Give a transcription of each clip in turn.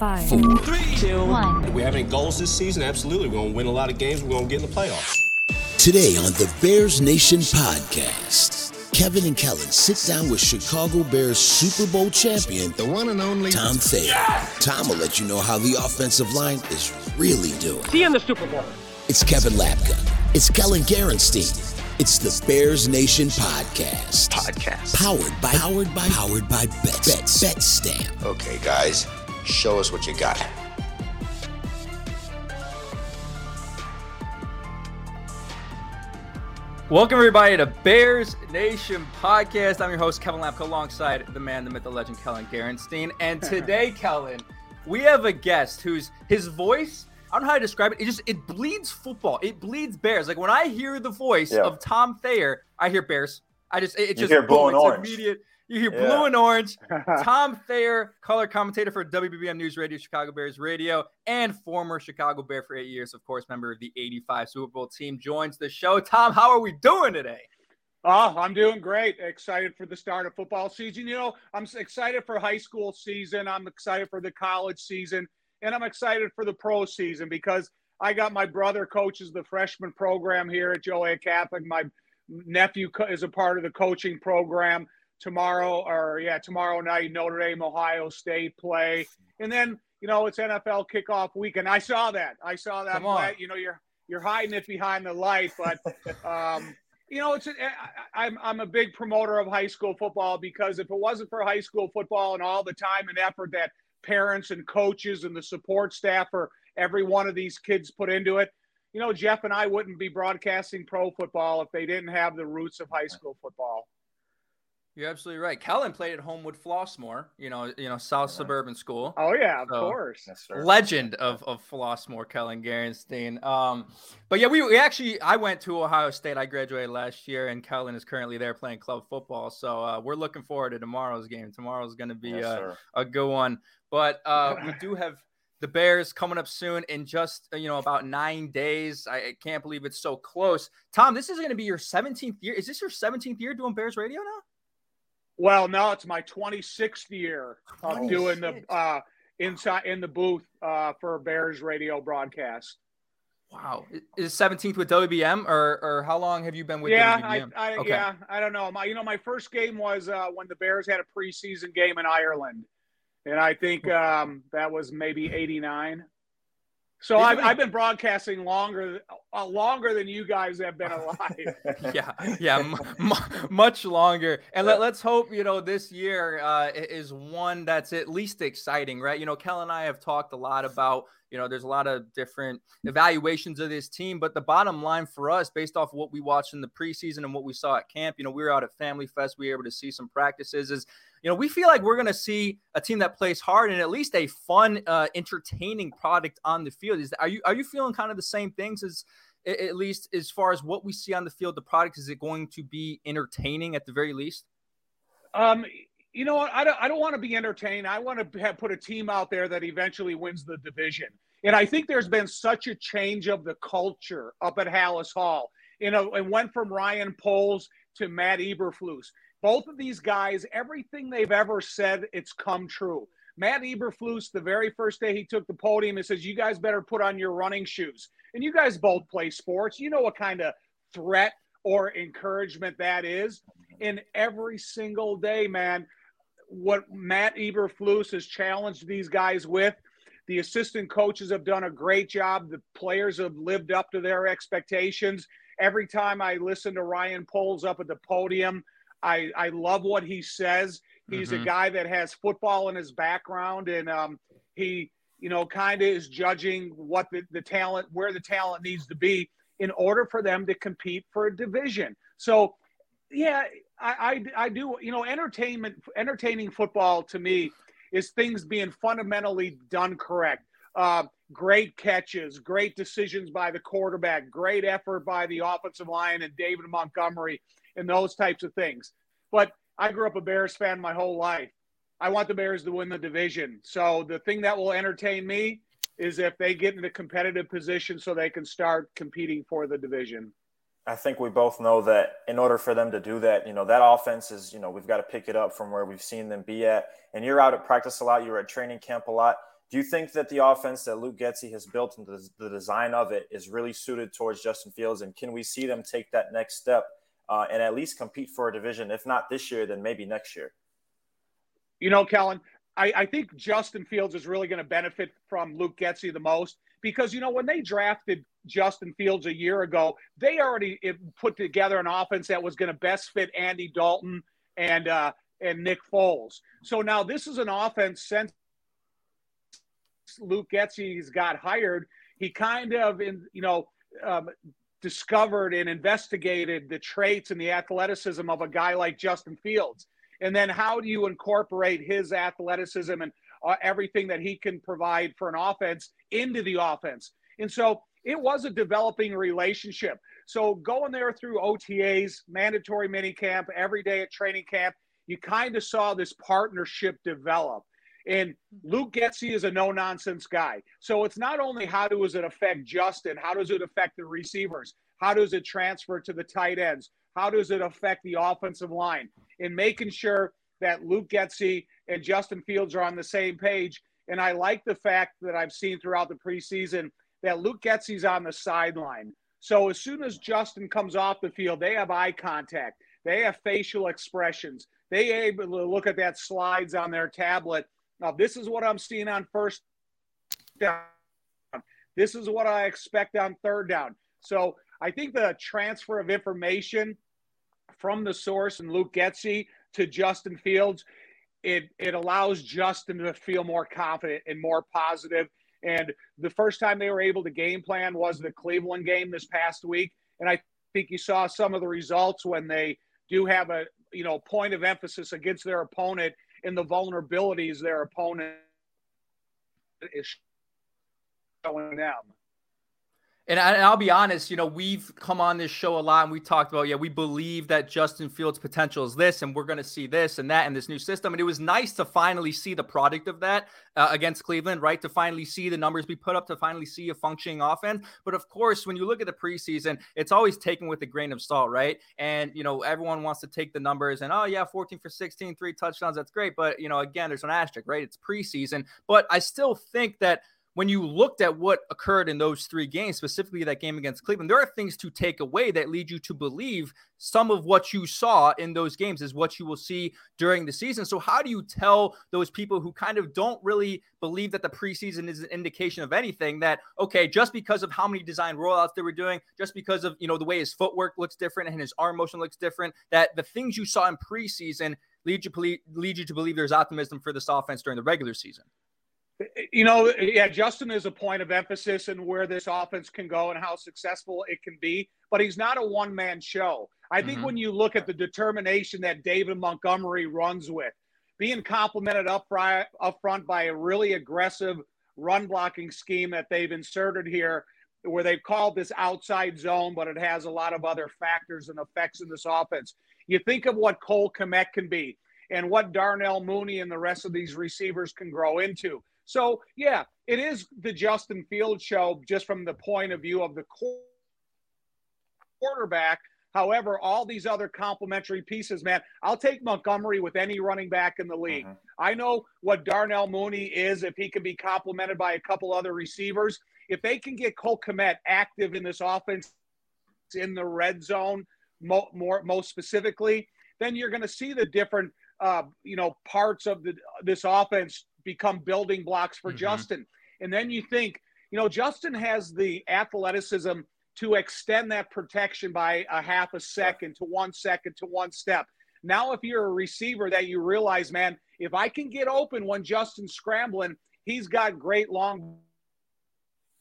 Five, four, three, two, one. If we have any goals this season, absolutely. We're going to win a lot of games. We're going to get in the playoffs. Today on the Bears Nation podcast, Kevin and Kellen sit down with Chicago Bears Super Bowl champion, the one and only Tom Thayer. Yes! Tom will let you know how the offensive line is really doing. See you in the Super Bowl. It's Kevin Lapka. It's Kellen Gerenstein. It's the Bears Nation podcast. Podcast. Powered by powered by powered by Bet Bets. Bet Stamp. Okay, guys, show us what you got. Welcome everybody to Bears Nation podcast. I'm your host Kevin Lapka alongside the man, the myth, the legend, Kellen Gerenstein. And today, Kellen, we have a guest whose his voice I don't know how to describe it. It just it bleeds football. It bleeds Bears. Like when I hear the voice yeah. of Tom Thayer, I hear Bears. I just it, it just hear blue boom, and orange. Immediate. You hear yeah. blue and orange. Tom Thayer, color commentator for WBBM News Radio, Chicago Bears Radio, and former Chicago Bear for eight years, of course, member of the '85 Super Bowl team, joins the show. Tom, how are we doing today? Oh, I'm doing great. Excited for the start of football season. You know, I'm excited for high school season. I'm excited for the college season and I'm excited for the pro season because I got my brother coaches the freshman program here at Joliet Catholic. My nephew is a part of the coaching program tomorrow, or yeah, tomorrow night Notre Dame, Ohio State play, and then you know it's NFL kickoff weekend. I saw that. I saw that. Play. You know, you're you're hiding it behind the light, but. Um, you know, it's a, I, I'm I'm a big promoter of high school football because if it wasn't for high school football and all the time and effort that parents and coaches and the support staff or every one of these kids put into it. You know, Jeff and I wouldn't be broadcasting pro football if they didn't have the roots of high school football. You're absolutely right. Kellen played at Homewood Flossmoor, you know, you know, South Suburban School. Oh yeah, of so, course. Yes, legend of of Flossmoor, Kellen Gerenstein. Um, but yeah, we, we actually I went to Ohio State. I graduated last year, and Kellen is currently there playing club football. So uh, we're looking forward to tomorrow's game. Tomorrow's going to be yes, uh, a good one. But uh, we do have the Bears coming up soon in just you know about nine days. I can't believe it's so close. Tom, this is going to be your 17th year. Is this your 17th year doing Bears radio now? Well, no, it's my 26th year of doing the uh, inside in the booth uh, for Bears radio broadcast. Wow, is 17th with WBM, or or how long have you been with yeah, WBM? I, I okay. yeah, I don't know. My you know my first game was uh, when the Bears had a preseason game in Ireland and I think um, that was maybe '89. So I've, I've, been broadcasting longer, uh, longer than you guys have been alive. yeah, yeah, m- m- much longer. And let, us hope you know this year uh, is one that's at least exciting, right? You know, Kel and I have talked a lot about you know there's a lot of different evaluations of this team, but the bottom line for us, based off of what we watched in the preseason and what we saw at camp, you know, we were out at Family Fest, we were able to see some practices. Is you know, we feel like we're going to see a team that plays hard and at least a fun, uh, entertaining product on the field. Is are you are you feeling kind of the same things as at least as far as what we see on the field? The product is it going to be entertaining at the very least? Um, you know? I don't I don't want to be entertained. I want to put a team out there that eventually wins the division. And I think there's been such a change of the culture up at Halas Hall. You know, it went from Ryan Poles to Matt Eberflus both of these guys, everything they've ever said, it's come true. Matt Eberflus, the very first day he took the podium, he says, "You guys better put on your running shoes." And you guys both play sports. You know what kind of threat or encouragement that is. And every single day, man, what Matt Eberflus has challenged these guys with, the assistant coaches have done a great job. The players have lived up to their expectations. Every time I listen to Ryan Poles up at the podium, I, I love what he says. He's mm-hmm. a guy that has football in his background, and um, he, you know, kind of is judging what the, the talent, where the talent needs to be in order for them to compete for a division. So, yeah, I, I, I do, you know, entertainment, entertaining football to me is things being fundamentally done correct. Uh, great catches, great decisions by the quarterback, great effort by the offensive line and David Montgomery and those types of things. But I grew up a Bears fan my whole life. I want the Bears to win the division. So the thing that will entertain me is if they get in a competitive position so they can start competing for the division. I think we both know that in order for them to do that, you know, that offense is, you know, we've got to pick it up from where we've seen them be at. And you're out at practice a lot, you're at training camp a lot. Do you think that the offense that Luke Getsy has built and the, the design of it is really suited towards Justin Fields? And can we see them take that next step uh, and at least compete for a division, if not this year, then maybe next year? You know, Kellen, I, I think Justin Fields is really going to benefit from Luke Getsy the most because, you know, when they drafted Justin Fields a year ago, they already put together an offense that was going to best fit Andy Dalton and uh, and Nick Foles. So now this is an offense since Luke Getsy's got hired, he kind of, in you know, um, discovered and investigated the traits and the athleticism of a guy like Justin Fields. And then how do you incorporate his athleticism and uh, everything that he can provide for an offense into the offense? And so it was a developing relationship. So going there through OTAs, mandatory minicamp, every day at training camp, you kind of saw this partnership develop. And Luke Getsy is a no nonsense guy. So it's not only how does it affect Justin, how does it affect the receivers? How does it transfer to the tight ends? How does it affect the offensive line? In making sure that Luke Getsy and Justin Fields are on the same page. And I like the fact that I've seen throughout the preseason that Luke Getsy's on the sideline. So as soon as Justin comes off the field, they have eye contact, they have facial expressions, they able to look at that slides on their tablet now, this is what I'm seeing on first down. This is what I expect on third down. So I think the transfer of information from the source and Luke Getsy to Justin Fields, it, it allows Justin to feel more confident and more positive. And the first time they were able to game plan was the Cleveland game this past week. And I think you saw some of the results when they do have a you know point of emphasis against their opponent in the vulnerabilities their opponent is showing them. And, I, will be honest, you know, we've come on this show a lot and we talked about, yeah, we believe that Justin Fields' potential is this, and we're going to see this and that in this new system. And it was nice to finally see the product of that uh, against Cleveland, right? To finally see the numbers be put up, to finally see a functioning offense. But of course, when you look at the preseason, it's always taken with a grain of salt, right? And, you know, everyone wants to take the numbers and, oh, yeah, 14 for 16, three touchdowns. That's great. But, you know, again, there's an asterisk, right? It's preseason. But I still think that when you looked at what occurred in those three games, specifically that game against Cleveland, there are things to take away that lead you to believe some of what you saw in those games is what you will see during the season. So, how do you tell those people who kind of don't really believe that the preseason is an indication of anything that, okay, just because of how many design rollouts they were doing, just because of, you know, the way his footwork looks different and his arm motion looks different, that the things you saw in preseason lead you, lead you to believe there's optimism for this offense during the regular season? You know, yeah, Justin is a point of emphasis in where this offense can go and how successful it can be, but he's not a one man show. I think mm-hmm. when you look at the determination that David Montgomery runs with, being complemented up, front, up front by a really aggressive run blocking scheme that they've inserted here, where they've called this outside zone, but it has a lot of other factors and effects in this offense. You think of what Cole Kmet can be and what Darnell Mooney and the rest of these receivers can grow into. So, yeah, it is the Justin Field show just from the point of view of the quarterback. However, all these other complementary pieces, man, I'll take Montgomery with any running back in the league. Mm-hmm. I know what Darnell Mooney is if he can be complemented by a couple other receivers. If they can get Cole Kmet active in this offense in the red zone, more, more most specifically, then you're going to see the different, uh, you know, parts of the this offense become building blocks for mm-hmm. Justin. And then you think, you know, Justin has the athleticism to extend that protection by a half a second to one second to one step. Now, if you're a receiver that you realize, man, if I can get open when Justin's scrambling, he's got great long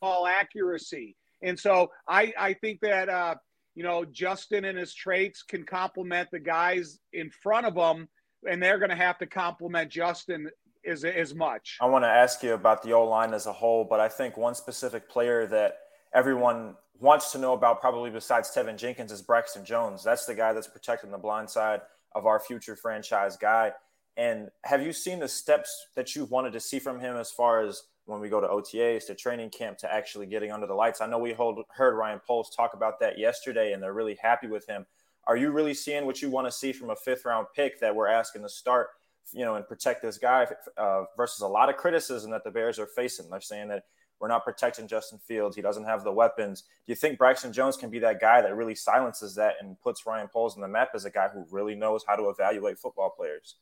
ball accuracy. And so I, I think that, uh, you know, Justin and his traits can complement the guys in front of him, and they're going to have to complement Justin as, as much. I want to ask you about the O line as a whole, but I think one specific player that everyone wants to know about, probably besides Teven Jenkins, is Braxton Jones. That's the guy that's protecting the blind side of our future franchise guy. And have you seen the steps that you wanted to see from him as far as when we go to OTAs to training camp to actually getting under the lights? I know we hold, heard Ryan Poles talk about that yesterday, and they're really happy with him. Are you really seeing what you want to see from a fifth round pick that we're asking to start you know, and protect this guy uh, versus a lot of criticism that the Bears are facing. They're saying that we're not protecting Justin Fields. He doesn't have the weapons. Do you think Braxton Jones can be that guy that really silences that and puts Ryan Poles on the map as a guy who really knows how to evaluate football players?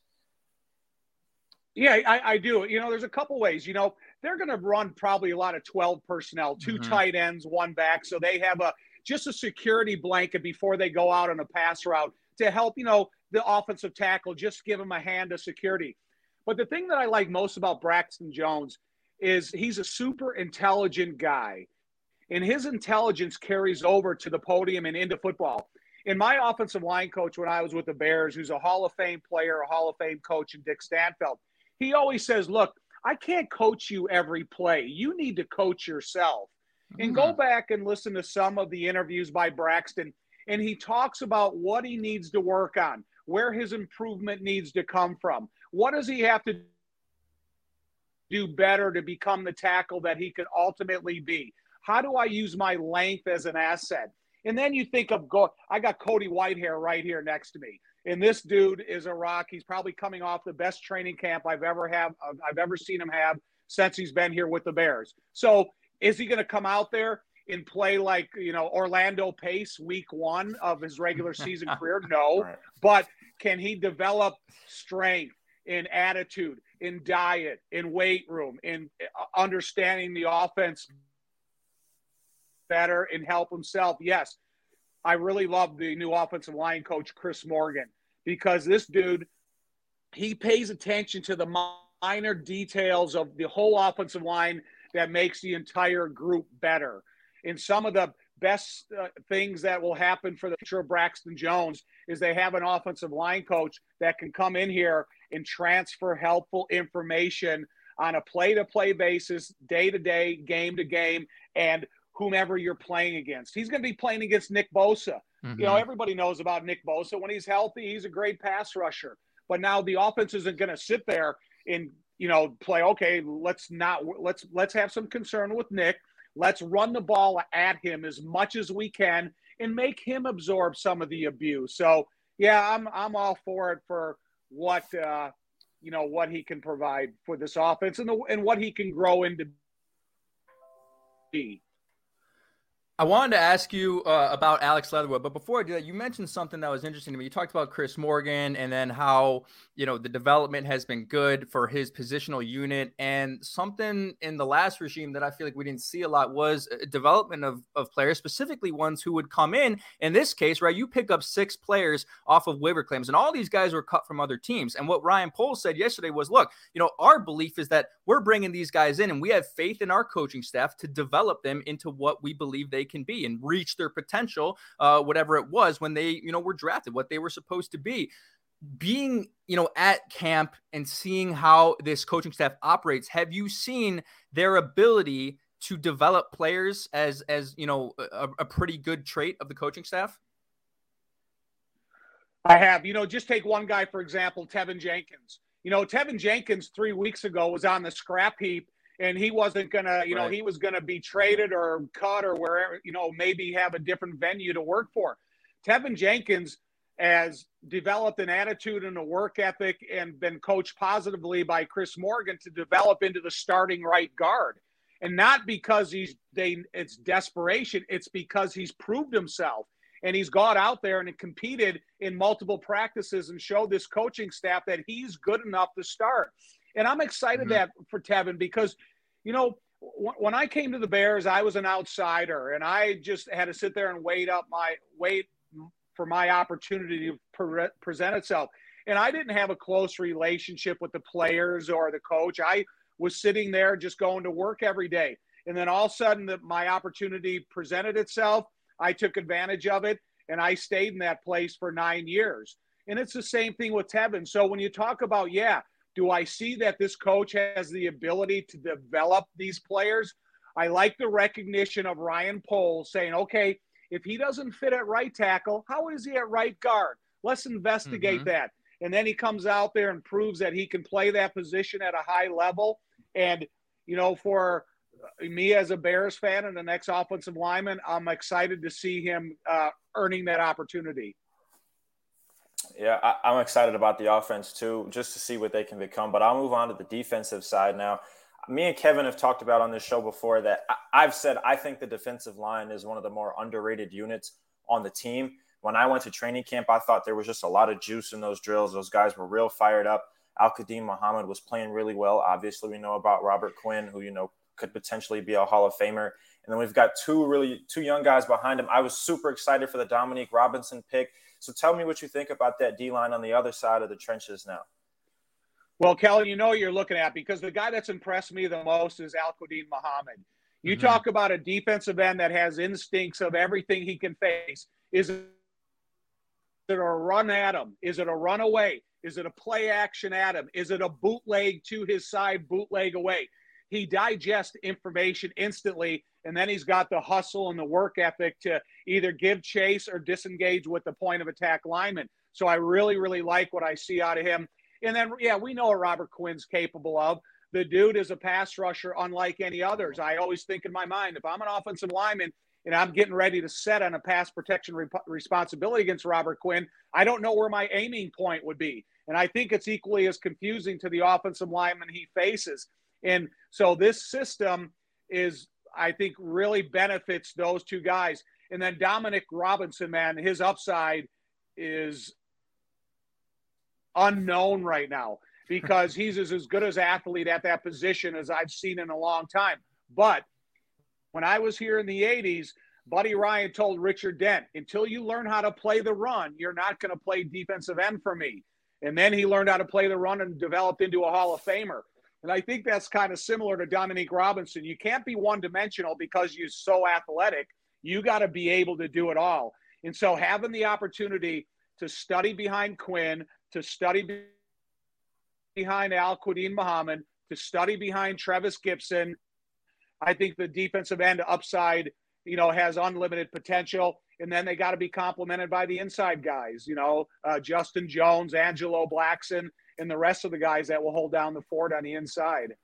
Yeah, I, I do. You know, there's a couple ways. You know, they're going to run probably a lot of 12 personnel, 2 mm-hmm. tight ends, one back. So they have a just a security blanket before they go out on a pass route to help, you know, the offensive tackle, just give him a hand of security. But the thing that I like most about Braxton Jones is he's a super intelligent guy. And his intelligence carries over to the podium and into football. In my offensive line coach, when I was with the Bears, who's a Hall of Fame player, a Hall of Fame coach, and Dick Stanfel, he always says, Look, I can't coach you every play. You need to coach yourself. Mm-hmm. And go mm. back and listen to some of the interviews by Braxton. And he talks about what he needs to work on, where his improvement needs to come from. What does he have to do better to become the tackle that he could ultimately be? How do I use my length as an asset? And then you think of go. I got Cody Whitehair right here next to me, and this dude is a rock. He's probably coming off the best training camp I've ever have I've ever seen him have since he's been here with the Bears. So is he going to come out there and play like you know Orlando Pace week one of his regular season career? No, right. but can he develop strength in attitude, in diet, in weight room, in uh, understanding the offense better and help himself? Yes. I really love the new offensive line coach, Chris Morgan, because this dude, he pays attention to the minor details of the whole offensive line that makes the entire group better. And some of the best uh, things that will happen for the future of Braxton Jones is they have an offensive line coach that can come in here and transfer helpful information on a play to play basis, day to day, game to game, and whomever you're playing against. He's going to be playing against Nick Bosa. Mm-hmm. You know, mm-hmm. everybody knows about Nick Bosa. When he's healthy, he's a great pass rusher. But now the offense isn't going to sit there and you know play. Okay, let's not let's let's have some concern with Nick. Let's run the ball at him as much as we can and make him absorb some of the abuse. So yeah, I'm I'm all for it for what uh, you know what he can provide for this offense and the, and what he can grow into be. I wanted to ask you uh, about Alex Leatherwood, but before I do that, you mentioned something that was interesting to me. You talked about Chris Morgan and then how you know the development has been good for his positional unit, and something in the last regime that I feel like we didn't see a lot was development of, of players, specifically ones who would come in. In this case, right, you pick up six players off of waiver claims, and all these guys were cut from other teams. And what Ryan Poles said yesterday was, look, you know, our belief is that we're bringing these guys in, and we have faith in our coaching staff to develop them into what we believe they can be and reach their potential, uh, whatever it was when they, you know, were drafted, what they were supposed to be. Being, you know, at camp and seeing how this coaching staff operates, have you seen their ability to develop players as, as you know, a, a pretty good trait of the coaching staff? I have. You know, just take one guy for example, Teven Jenkins. You know, Teven Jenkins three weeks ago was on the scrap heap and he wasn't gonna, you know, right. he was gonna be traded or cut or wherever, you know, maybe have a different venue to work for. Teven Jenkins has developed an attitude and a work ethic and been coached positively by Chris Morgan to develop into the starting right guard. And not because he's they it's desperation, it's because he's proved himself and he's got out there and competed in multiple practices and showed this coaching staff that he's good enough to start. And I'm excited mm-hmm. that for Teven because, you know, when I came to the Bears, I was an outsider and I just had to sit there and wait up my wait for my opportunity to pre- present itself. And I didn't have a close relationship with the players or the coach. I was sitting there just going to work every day. And then all of a sudden, the, my opportunity presented itself. I took advantage of it and I stayed in that place for nine years. And it's the same thing with Teven. So when you talk about, yeah, do I see that this coach has the ability to develop these players? I like the recognition of Ryan Poles saying, okay, if he doesn't fit at right tackle, how is he at right guard? Let's investigate mm-hmm. that. And then he comes out there and proves that he can play that position at a high level. And, you know, for me as a Bears fan and the next offensive lineman, I'm excited to see him uh, earning that opportunity. Yeah, I, am excited about the offense too, just to see what they can become. But I'll move on to the defensive side now. Me and Kevin have talked about on this show before that I, I've said I think the defensive line is one of the more underrated units on the team. When I went to training camp, I thought there was just a lot of juice in those drills. Those guys were real fired up. Al-Quadin Muhammad was playing really well. Obviously, we know about Robert Quinn, who you know could potentially be a Hall of Famer. And then we've got two really two young guys behind him. I was super excited for the Dominique Robinson pick. So tell me what you think about that D line on the other side of the trenches now. Well, Kelly, you know you're looking at because the guy that's impressed me the most is Al-Quadin Muhammad. You mm-hmm. talk about a defensive end that has instincts of everything he can face. Is it a run at him? Is it a run away? Is it a play action at him? Is it a bootleg to his side, bootleg away? He digests information instantly, and then he's got the hustle and the work ethic to either give chase or disengage with the point of attack lineman. So I really, really like what I see out of him. And then, yeah, we know what Robert Quinn's capable of. The dude is a pass rusher unlike any others. I always think in my mind, if I'm an offensive lineman and I'm getting ready to set on a pass protection re- responsibility against Robert Quinn, I don't know where my aiming point would be. And I think it's equally as confusing to the offensive lineman he faces. And so this system is, I think, really benefits those two guys. And then Dominique Robinson, man, his upside is unknown right now because he's as, as good as athlete at that position as I've seen in a long time. But when I was here in the 80s, Buddy Ryan told Richard Dent, until you learn how to play the run, you're not going to play defensive end for me. And then he learned how to play the run and developed into a Hall of Famer. And I think that's kind of similar to Dominique Robinson. You can't be one dimensional because you're so athletic. You got to be able to do it all. And so having the opportunity to study behind Quinn, to study behind Al-Quadin Muhammad, to study behind Trevis Gipson, I think the defensive end upside, you know, has unlimited potential. And then they got to be complemented by the inside guys, you know, uh, Justin Jones, Angelo Blackson and the rest of the guys that will hold down the fort on the inside.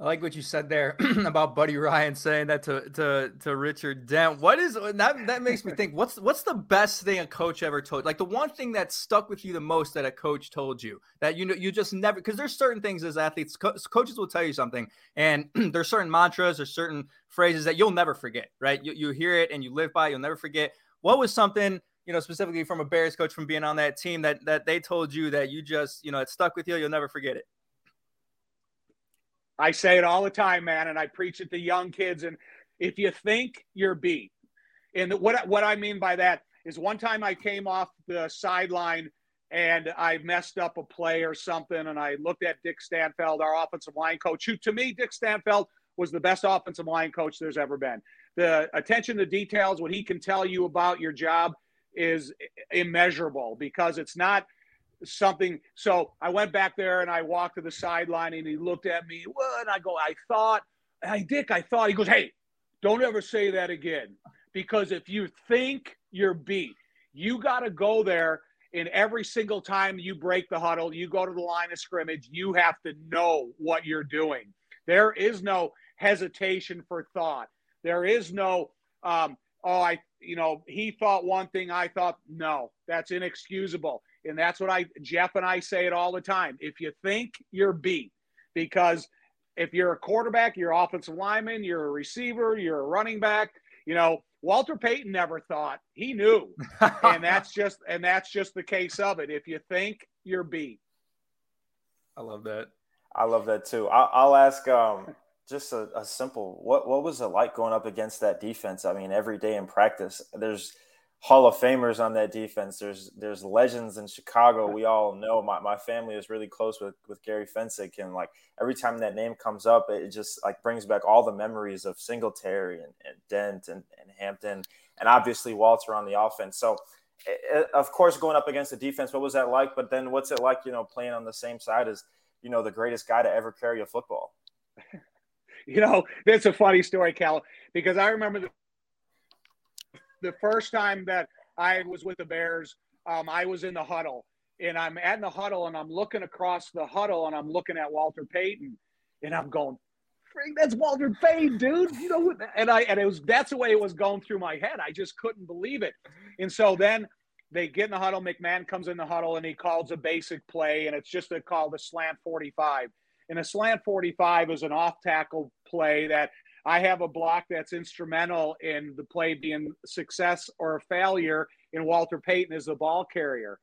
I like what you said there about Buddy Ryan saying that to to to Richard Dent. What is that? That makes me think. What's what's the best thing a coach ever told? Like the one thing that stuck with you the most that a coach told you that you know you just never because there's certain things as athletes co- coaches will tell you something and there's certain mantras or certain phrases that you'll never forget. Right? You you hear it and you live by. It, you'll never forget. What was something you know, specifically from a Bears coach from being on that team that that they told you that you just, you know, it stuck with you, you'll never forget it? I say it all the time, man, and I preach it to young kids. And if you think you're beat, and what what I mean by that is one time I came off the sideline and I messed up a play or something, and I looked at Dick Stanfel, our offensive line coach, who to me, Dick Stanfel was the best offensive line coach there's ever been. The attention to details, what he can tell you about your job, is immeasurable because it's not something. So I went back there and I walked to the sideline and he looked at me. What? I go, I thought, I Dick, I thought. He goes, Hey, don't ever say that again. Because if you think you're beat, you got to go there. And every single time you break the huddle, you go to the line of scrimmage, you have to know what you're doing. There is no hesitation for thought. There is no, um, oh, I, you know, he thought one thing, I thought, no, that's inexcusable. And that's what I, Jeff and I say it all the time. If you think you're beat, because if you're a quarterback, you're offensive lineman, you're a receiver, you're a running back, you know, Walter Payton never thought he knew. and that's just, and that's just the case of it. If you think you're beat. I love that. I love that too. I'll, I'll ask, um, just a, a, simple what what was it like going up against that defense? I mean, every day in practice, there's Hall of Famers on that defense. There's there's legends in Chicago. We all know my, my family is really close with with Gary Fencik, and like every time that name comes up, it just like brings back all the memories of Singletary and, and Dent and, and Hampton, and obviously Walter on the offense. So. Eh, eh, of course, going up against the defense, what was that like? But then, what's it like, you know, playing on the same side as, you know, the greatest guy to ever carry a football? You know, that's a funny story, Cal, because I remember the, the first time that I was with the Bears, um, I was in the huddle and I'm at the huddle and I'm looking across the huddle and I'm looking at Walter Payton and I'm going, that's Walter Payton, dude. You know, and I and it was that's the way it was going through my head. I just couldn't believe it. And so then they get in the huddle. McMahon comes in the huddle and he calls a basic play, and it's just a call the slant 45. And a slant 45 is an off tackle play that I have a block that's instrumental in the play being success or failure. And Walter Payton is the ball carrier.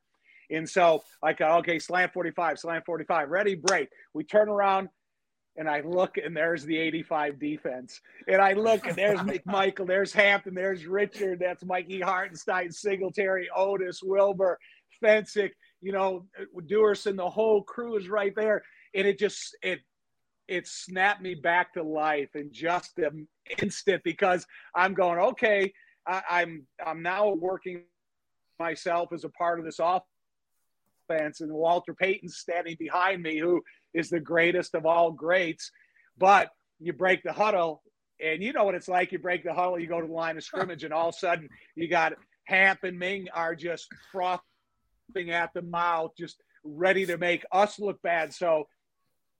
And so, like, okay, slant 45, slant 45, ready, break. We turn around, and I look, and there's the 85 defense. And I look, and there's McMichael, there's Hampton, there's Richard, that's Mikey Hartenstine, Singletary, Otis, Wilbur, Fencik, you know, Duerson, the whole crew is right there. And it just, it, it snapped me back to life in just an instant because I'm going, okay, I, I'm, I'm now working myself as a part of this offense and Walter Payton's standing behind me, who is the greatest of all greats. But you break the huddle, and you know what it's like. You break the huddle, you go to the line of scrimmage, and all of a sudden you got Hamp and Ming are just frothing at the mouth, just ready to make us look bad. So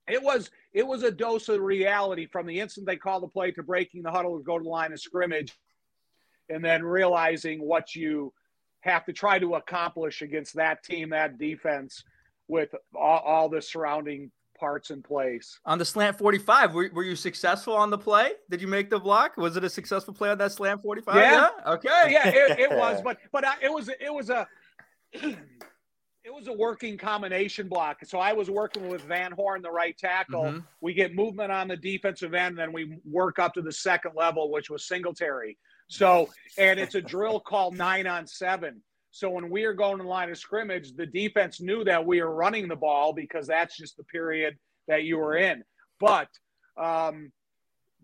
it was it was a dose of reality from the instant they called the play to breaking the huddle to go to the line of scrimmage, and then realizing what you have to try to accomplish against that team, that defense, with all, all the surrounding parts in place. On the slant 45, were, were you successful on the play? Did you make the block? Was it a successful play on that slant 45? Yeah. yeah? Okay. Yeah, it, it was, but but uh, it was it was a it was a working combination block. So I was working with Van Horne, the right tackle. Mm-hmm. We get movement on the defensive end, then we work up to the second level, which was Singletary. So, and it's a drill called nine on seven. So when we are going in line of scrimmage, the defense knew that we were running the ball because that's just the period that you were in. But um,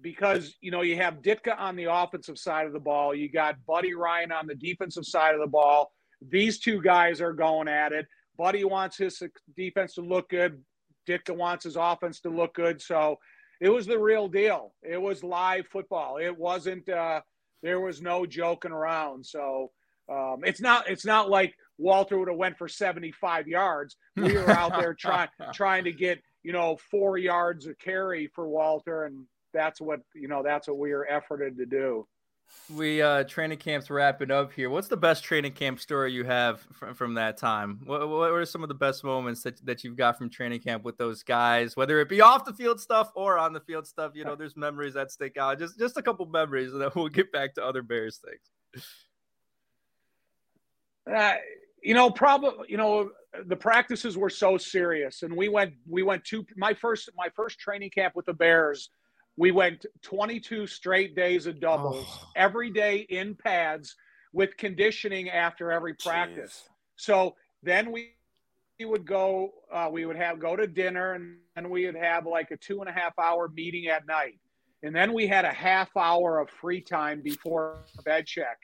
because you know you have Ditka on the offensive side of the ball, you got Buddy Ryan on the defensive side of the ball. These two guys are going at it. Buddy wants his defense to look good. Ditka wants his offense to look good. So it was the real deal. It was live football. It wasn't. Uh, there was no joking around. So um, it's not it's not like Walter would have went for 75 yards. We were out there trying trying to get you know four yards of carry for Walter, and that's what you know that's what we were efforted to do. We uh training camp's wrapping up here. What's the best training camp story you have from, from that time? What, what are some of the best moments that, that you've got from training camp with those guys, whether it be off the field stuff or on the field stuff? You know, there's memories that stick out. Just just a couple memories, and then we'll get back to other Bears things. Uh, you know, probably you know the practices were so serious, and we went we went to my first my first training camp with the Bears. We went 22 straight days of doubles oh. every day in pads with conditioning after every practice. Jeez. So then we we would go uh, we would have go to dinner and then we would have like a two and a half hour meeting at night and then we had a half hour of free time before bed check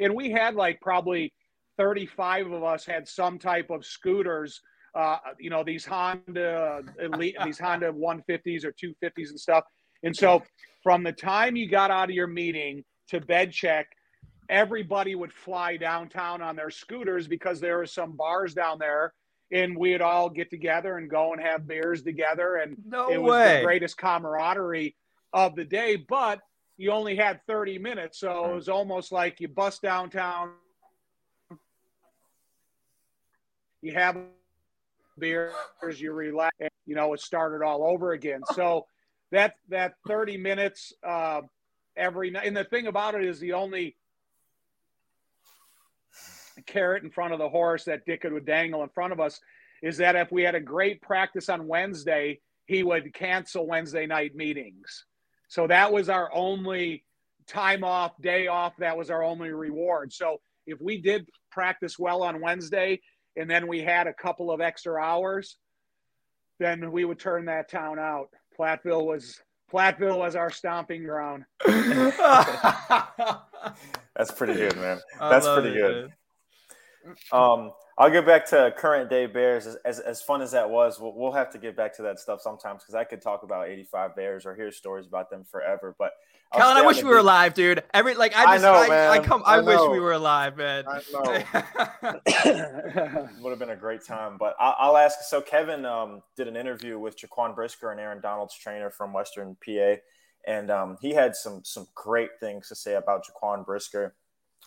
and we had like probably 35 of us had some type of scooters. Uh, you know, these Honda elite, these Honda 150s or 250s and stuff. And so from the time you got out of your meeting to bed check, everybody would fly downtown on their scooters because there were some bars down there and we'd all get together and go and have beers together. And no it was way. the greatest camaraderie of the day, but you only had 30 minutes. So it was almost like you bust downtown, you have beers, you relax, and, you know, it started all over again. So that that 30 minutes uh, every night. And the thing about it is the only carrot in front of the horse that Ditka would dangle in front of us is that if we had a great practice on Wednesday, he would cancel Wednesday night meetings. So that was our only time off, day off. That was our only reward. So if we did practice well on Wednesday, and then we had a couple of extra hours, then we would turn that town out. Platteville was Platteville was our stomping ground. That's pretty good, man. That's pretty it, good. Man. Um, I'll get back to current day Bears. As, as, as fun as that was, we'll, we'll, have to get back to that stuff sometimes because I could talk about 85 Bears or hear stories about them forever. But Kellen, I wish we were alive, dude. Every like I just I, know, I, I come I, I wish we were alive, man. I know. Would have been a great time. But I'll, I'll ask. So Kevin um, did an interview with Jaquan Brisker and Aaron Donald's trainer from Western PA, and um, he had some some great things to say about Jaquan Brisker.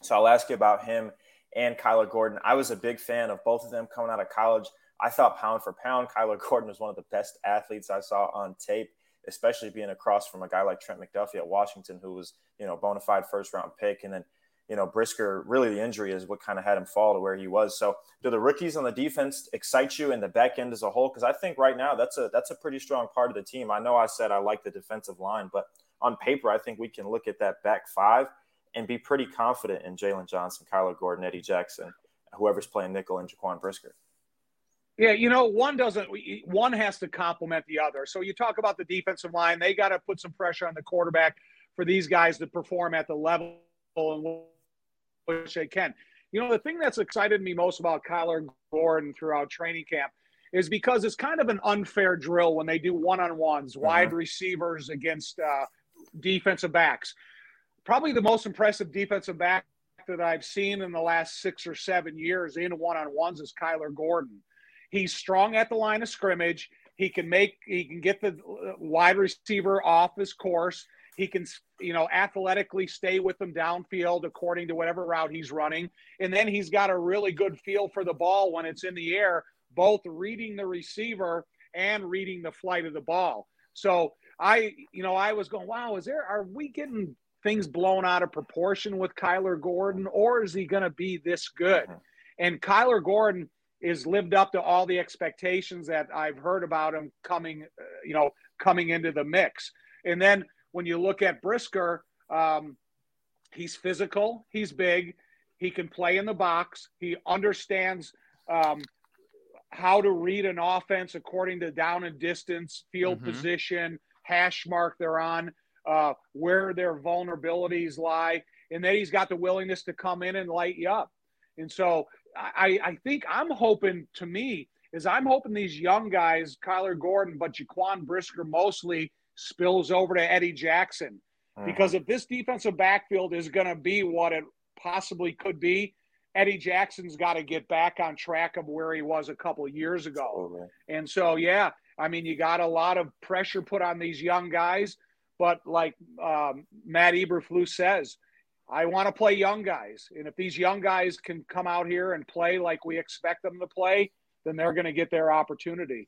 So I'll ask you about him and Kyler Gordon. I was a big fan of both of them coming out of college. I thought pound for pound, Kyler Gordon was one of the best athletes I saw on tape, especially being across from a guy like Trent McDuffie at Washington, who was, you know, bona fide first round pick. And then, you know, Brisker, really the injury is what kind of had him fall to where he was. So do the rookies on the defense excite you and the back end as a whole? Because I think right now that's a that's a pretty strong part of the team. I know I said I like the defensive line, but on paper, I think we can look at that back five and be pretty confident in Jaylon Johnson, Kyler Gordon, Eddie Jackson, whoever's playing nickel, and Jaquan Brisker. Yeah, you know, one doesn't. One has to complement the other. So you talk about the defensive line; they got to put some pressure on the quarterback for these guys to perform at the level in which they can. You know, the thing that's excited me most about Kyler Gordon throughout training camp is because it's kind of an unfair drill when they do one-on-ones, mm-hmm. wide receivers against uh, defensive backs. Probably the most impressive defensive back that I've seen in the last six or seven years in one-on-ones is Kyler Gordon He's strong at the line of scrimmage. He can make he can get the wide receiver off his course. He can you know athletically stay with them downfield according to whatever route he's running. And then he's got a really good feel for the ball when it's in the air, both reading the receiver and reading the flight of the ball. So I you know I was going, wow, is there are we getting things blown out of proportion with Kyler Gordon or is he going to be this good? Mm-hmm. And Kyler Gordon is lived up to all the expectations that I've heard about him coming, uh, you know, coming into the mix. And then when you look at Brisker, um, he's physical, he's big, he can play in the box, he understands um, how to read an offense according to down and distance, field mm-hmm. position, hash mark they're on, uh, where their vulnerabilities lie, and then he's got the willingness to come in and light you up. And so I, I think I'm hoping to me is I'm hoping these young guys, Kyler Gordon, but Jaquan Brisker mostly spills over to Eddie Jackson. Uh-huh. Because if this defensive backfield is going to be what it possibly could be, Eddie Jackson's got to get back on track of where he was a couple years ago. And so, yeah, I mean, you got a lot of pressure put on these young guys. But like um, Matt Eberflus says, I want to play young guys. And if these young guys can come out here and play like we expect them to play, then they're going to get their opportunity.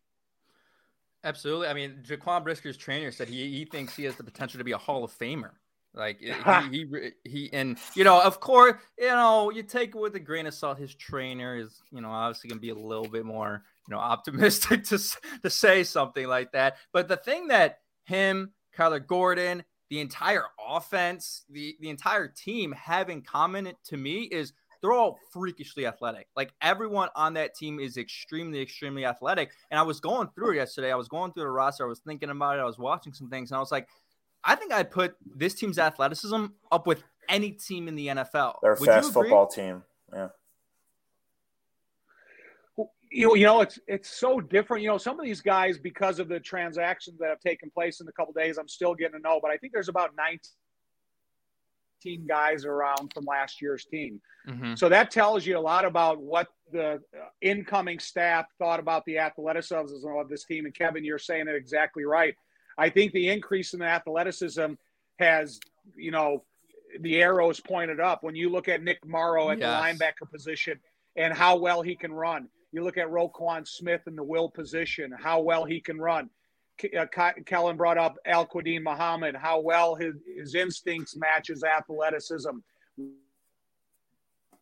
Absolutely. I mean, Jaquan Brisker's trainer said he, he thinks he has the potential to be a Hall of Famer. Like he, he, he, and you know, of course, you know, you take it with a grain of salt. His trainer is, you know, obviously going to be a little bit more, you know, optimistic to to say something like that. But the thing that him, Kyler Gordon, the entire offense, the, the entire team have in common to me is they're all freakishly athletic. Like everyone on that team is extremely, extremely athletic. And I was going through it yesterday. I was going through the roster. I was thinking about it. I was watching some things, and I was like, I think I'd put this team's athleticism up with any team in the NFL. They're a Would fast football team. Yeah you know, you know, it's it's so different. You know, some of these guys, because of the transactions that have taken place in a couple days, I'm still getting to know. But I think there's about 19 guys around from last year's team. Mm-hmm. So that tells you a lot about what the uh, incoming staff thought about the athleticism of this team. And Kevin, you're saying it exactly right. I think the increase in the athleticism has, you know, the arrows pointed up. When you look at Nick Morrow at yes. the linebacker position and how well he can run you look at Roquan Smith in the will position, how well he can run. Uh, Kellen brought up Al-Quadin Muhammad, how well his, his instincts matches athleticism.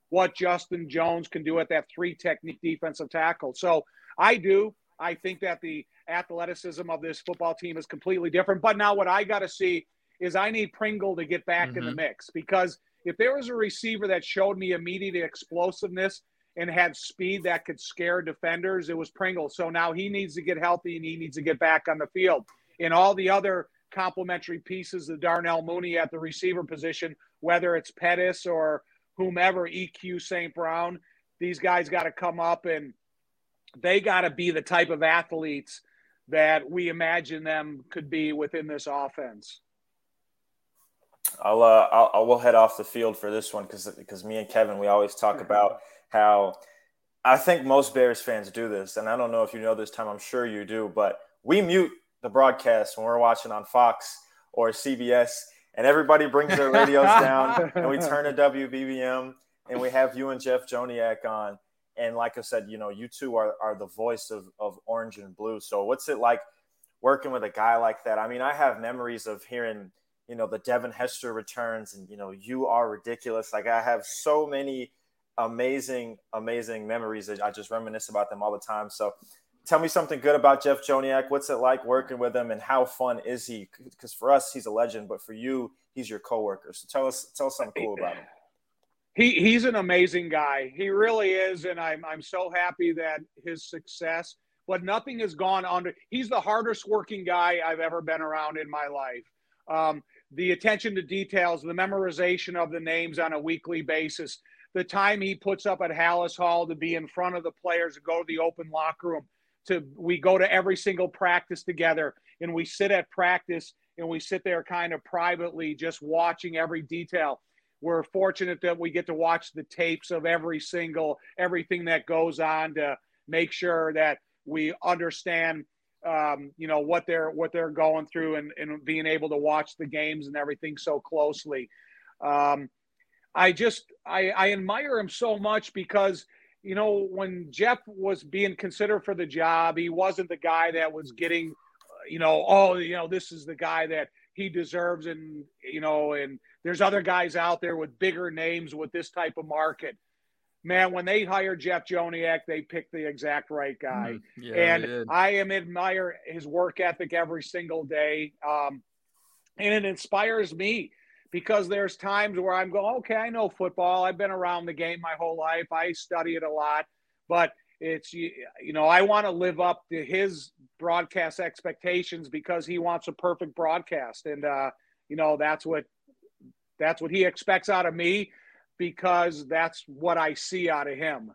What Justin Jones can do at that three technique defensive tackle. So I do. I think that the athleticism of this football team is completely different. But now what I got to see is I need Pringle to get back mm-hmm. in the mm-hmm. mix because if there was a receiver that showed me immediate explosiveness and had speed that could scare defenders, it was Pringle. So now he needs to get healthy and he needs to get back on the field. And all the other complementary pieces of Darnell Mooney at the receiver position, whether it's Pettis or whomever, EQ St. Brown, these guys got to come up and they got to be the type of athletes that we imagine them could be within this offense. I'll, uh, I'll, I will head off the field for this one because because me and Kevin we always talk about how I think most Bears fans do this, and I don't know if you know this time. I'm sure you do, but we mute the broadcast when we're watching on Fox or CBS, and everybody brings their radios down, and we turn to WBBM, and we have you and Jeff Joniak on. And like I said, you know, you two are, are the voice of, of orange and blue. So what's it like working with a guy like that? I mean, I have memories of hearing, you know, the Devin Hester returns and, you know, you are ridiculous. Like I have so many amazing, amazing memories that I just reminisce about them all the time. So tell me something good about Jeff Joniak. What's it like working with him and how fun is he? Because for us, he's a legend, but for you, he's your coworker. So tell us, tell us something cool about him. He, he's an amazing guy. He really is. And I'm, I'm so happy that his success, but nothing has gone under. He's the hardest working guy I've ever been around in my life. Um, the attention to details, the memorization of the names on a weekly basis, the time he puts up at Halas Hall to be in front of the players, to go to the open locker room, to we go to every single practice together and we sit at practice and we sit there kind of privately just watching every detail. We're fortunate that we get to watch the tapes of every single everything that goes on to make sure that we understand um, you know what they're what they're going through and, and being able to watch the games and everything so closely um, i just I, I admire him so much because you know, when Jeff was being considered for the job, he wasn't the guy that was getting, you know, oh, you know, this is the guy that he deserves. And, you know, and there's other guys out there with bigger names with this type of market. Man, when they hired Jeff Joniak, they picked the exact right guy. Mm, yeah, and I am admire his work ethic every single day. Um, and it inspires me because there's times where I'm going, okay, I know football. I've been around the game my whole life. I study it a lot, but it's you know I want to live up to his broadcast expectations because he wants a perfect broadcast, and uh, you know that's what that's what he expects out of me because that's what I see out of him.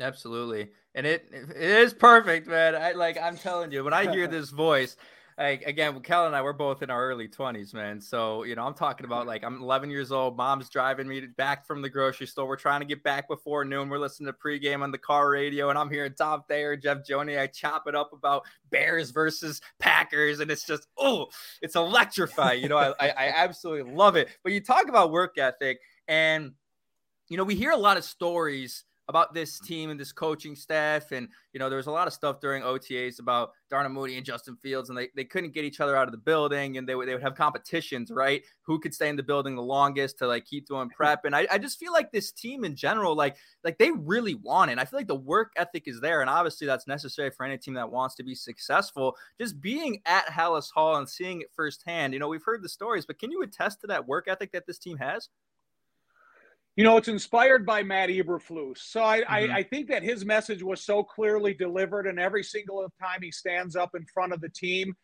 Absolutely, and it it is perfect, man. I like I'm telling you when I hear this voice like again, Kel and I, we're both in our early 20s, man. So, you know, I'm talking about like I'm 11 years old. Mom's driving me back from the grocery store. We're trying to get back before noon. We're listening to pregame on the car radio, and I'm hearing Tom Thayer, Jeff Joniak chop it up about Bears versus Packers, and it's just oh, it's electrifying. You know, I, I, I absolutely love it. But you talk about work ethic, and you know, we hear a lot of stories about this team and this coaching staff. And, you know, there was a lot of stuff during OTAs about Darnell Mooney and Justin Fields, and they, they couldn't get each other out of the building and they would, they would have competitions, right? Who could stay in the building the longest to like keep doing prep. And I, I just feel like this team in general, like, like they really want it. I feel like the work ethic is there. And obviously that's necessary for any team that wants to be successful. Just being at Halas Hall and seeing it firsthand, you know, we've heard the stories, but can you attest to that work ethic that this team has? You know, it's inspired by Matt Eberflus. So I, mm-hmm. I, I, think that his message was so clearly delivered, and every single time he stands up in front of the team,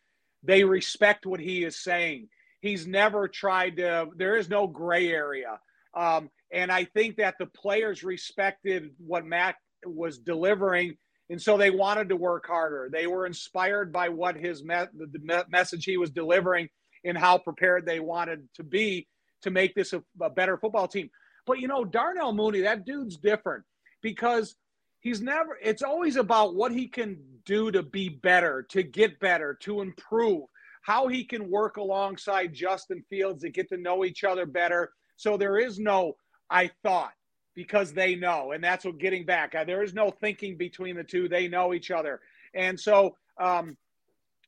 they respect what he is saying. He's never tried to, there is no gray area. Um, and I think that the players respected what Matt was delivering. And so they wanted to work harder. They were inspired by what his me- the me- message he was delivering and how prepared they wanted to be to make this a, a better football team. But you know, Darnell Mooney, that dude's different because he's never, it's always about what he can do to be better, to get better, to improve, how he can work alongside Justin Fields to get to know each other better. So there is no, I thought, because they know. And that's what getting back. Uh, there is no thinking between the two. They know each other. And so, um,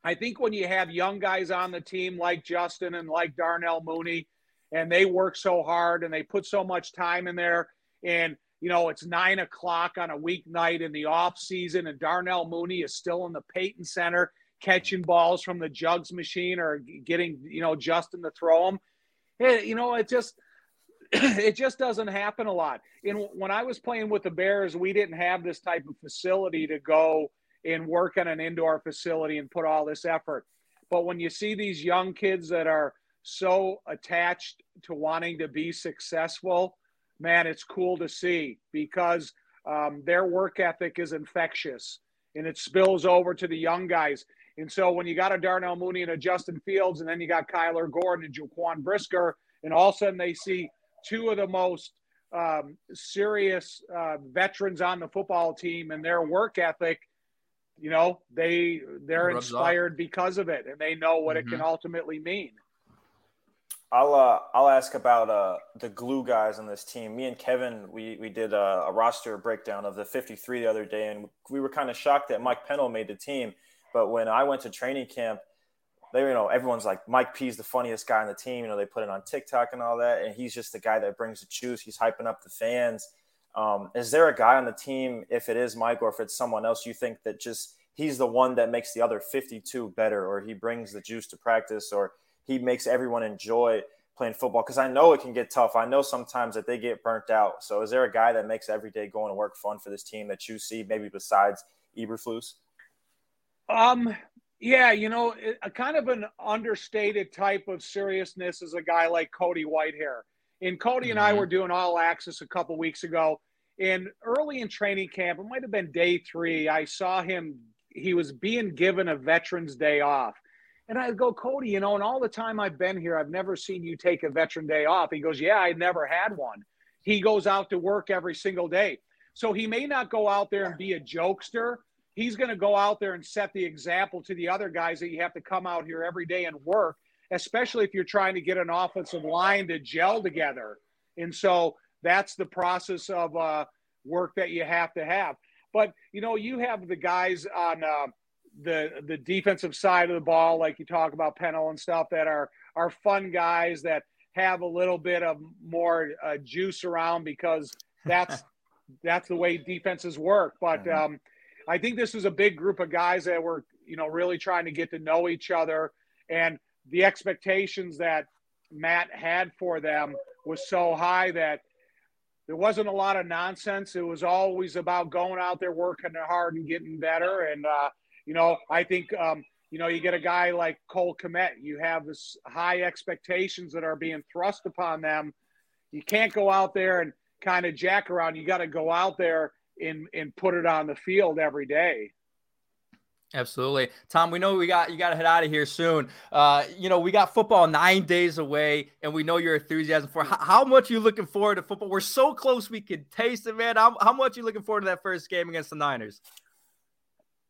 I think when you have young guys on the team like Justin and like Darnell Mooney, and they work so hard and they put so much time in there. And you know, it's nine o'clock on a weeknight in the off season, and Darnell Mooney is still in the Payton Center catching balls from the jugs machine or getting you know Justin to throw them. You know, it just it just doesn't happen a lot. And when I was playing with the Bears, we didn't have this type of facility to go and work on an indoor facility and put all this effort. But when you see these young kids that are so attached to wanting to be successful, man, it's cool to see because um, their work ethic is infectious and it spills over to the young guys. And so when you got a Darnell Mooney and a Justin Fields, and then you got Kyler Gordon and Jaquan Brisker, and all of a sudden they see two of the most um, serious uh, veterans on the football team and their work ethic, you know, they they're inspired because of it, and they know what mm-hmm. it can mm-hmm. ultimately mean. I'll uh, I'll ask about uh, the glue guys on this team. Me and Kevin, we we did a, a, roster breakdown of the 53 the other day, and we were kind of shocked that Mike Pennel made the team. But when I went to training camp, they you know everyone's like Mike P's the funniest guy on the team. You know they put it on TikTok and all that, and he's just the guy that brings the juice. He's hyping up the fans. Um, is there a guy on the team, if it is Mike or if it's someone else, you think that just he's the one that makes the other 52 better, or he brings the juice to practice, or he makes everyone enjoy playing football? Because I know it can get tough. I know sometimes that they get burnt out. So is there a guy that makes every day going to work fun for this team that you see, maybe besides Eberflus? Um, yeah, you know, a kind of an understated type of seriousness is a guy like Cody Whitehair. And Cody and mm-hmm. I were doing all access a couple weeks ago. And early in training camp, it might have been day three, I saw him, he was being given a Veterans Day off. And I go, Cody, you know, and all the time I've been here, I've never seen you take a veteran day off. He goes, Yeah, I never had one. He goes out to work every single day. So he may not go out there and be a jokester. He's going to go out there and set the example to the other guys that you have to come out here every day and work, especially if you're trying to get an offensive line to gel together. And so that's the process of uh, work that you have to have. But, you know, you have the guys on, uh, the the defensive side of the ball, like you talk about Pennel and stuff, that are are fun guys that have a little bit of more uh, juice around because that's that's the way defenses work. But um, I think this was a big group of guys that were you know really trying to get to know each other, and the expectations that Matt had for them was so high that there wasn't a lot of nonsense. It was always about going out there, working hard, and getting better. And uh, you know, I think, um, you know, you get a guy like Cole Kmet, you have this high expectations that are being thrust upon them. You can't go out there and kind of jack around. You got to go out there and, and put it on the field every day. Absolutely, Tom. We know we got you got to head out of here soon. Uh, you know we got football nine days away, and we know your enthusiasm for how, how much you're looking forward to football. We're so close, we can taste it, man. How, how much you looking forward to that first game against the Niners?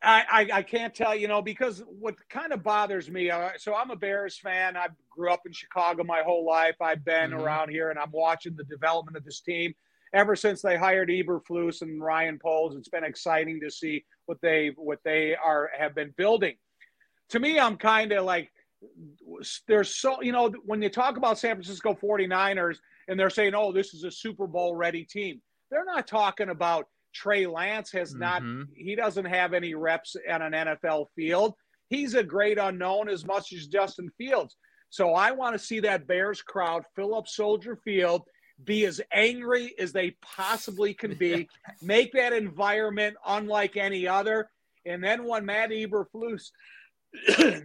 I, I, I, can't tell, you know, because what kind of bothers me. Uh, so I'm a Bears fan. I grew up in Chicago my whole life. I've been mm-hmm. around here, and I'm watching the development of this team ever since they hired Eberflus and Ryan Poles. It's been exciting to see what they what they are have been building. To me, I'm kind of like there's so you know when you talk about San Francisco 49ers and they're saying, "Oh, this is a Super Bowl ready team." They're not talking about Trey Lance has not, mm-hmm. he doesn't have any reps on an NFL field. He's a great unknown as much as Justin Fields. So I want to see that Bears crowd fill up Soldier Field, be as angry as they possibly can be, make that environment unlike any other. And then when Matt Eberflus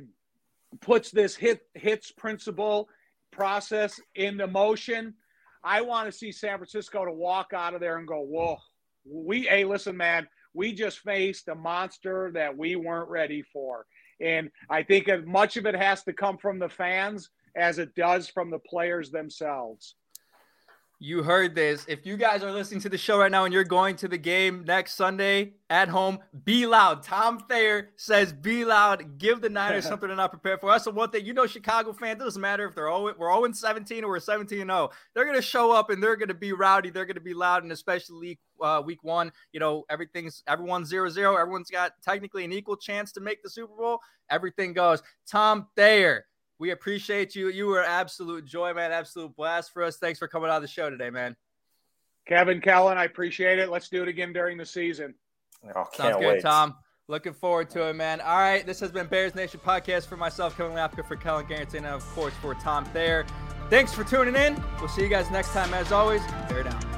puts this hit hits principle process into motion, I want to see San Francisco to walk out of there and go, whoa, we hey listen man we just faced a monster that we weren't ready for. And i think as much of it has to come from the fans as it does from the players themselves you heard this. If you guys are listening to the show right now and you're going to the game next Sunday at home, be loud. Tom Thayer says, be loud. Give the Niners something to not prepare for. That's the one thing. You know, Chicago fans, it doesn't matter if they're 0, we're 0 17 or we're 17 0. They're going to show up and they're going to be rowdy. They're going to be loud. And especially uh, week one, you know, everything's everyone's 0 0. Everyone's got technically an equal chance to make the Super Bowl. Everything goes. Tom Thayer we appreciate you. You were absolute joy, man. Absolute blast for us. Thanks for coming on the show today, man. Kevin Kellen, I appreciate it. Let's do it again during the season. Oh, Sounds good, wait. Tom. Looking forward to it, man. All right, this has been Bears Nation podcast for myself, Kevin Lapka, for Kellen Garrison, and of course for Tom Thayer. Thanks for tuning in. We'll see you guys next time. As always, bear down.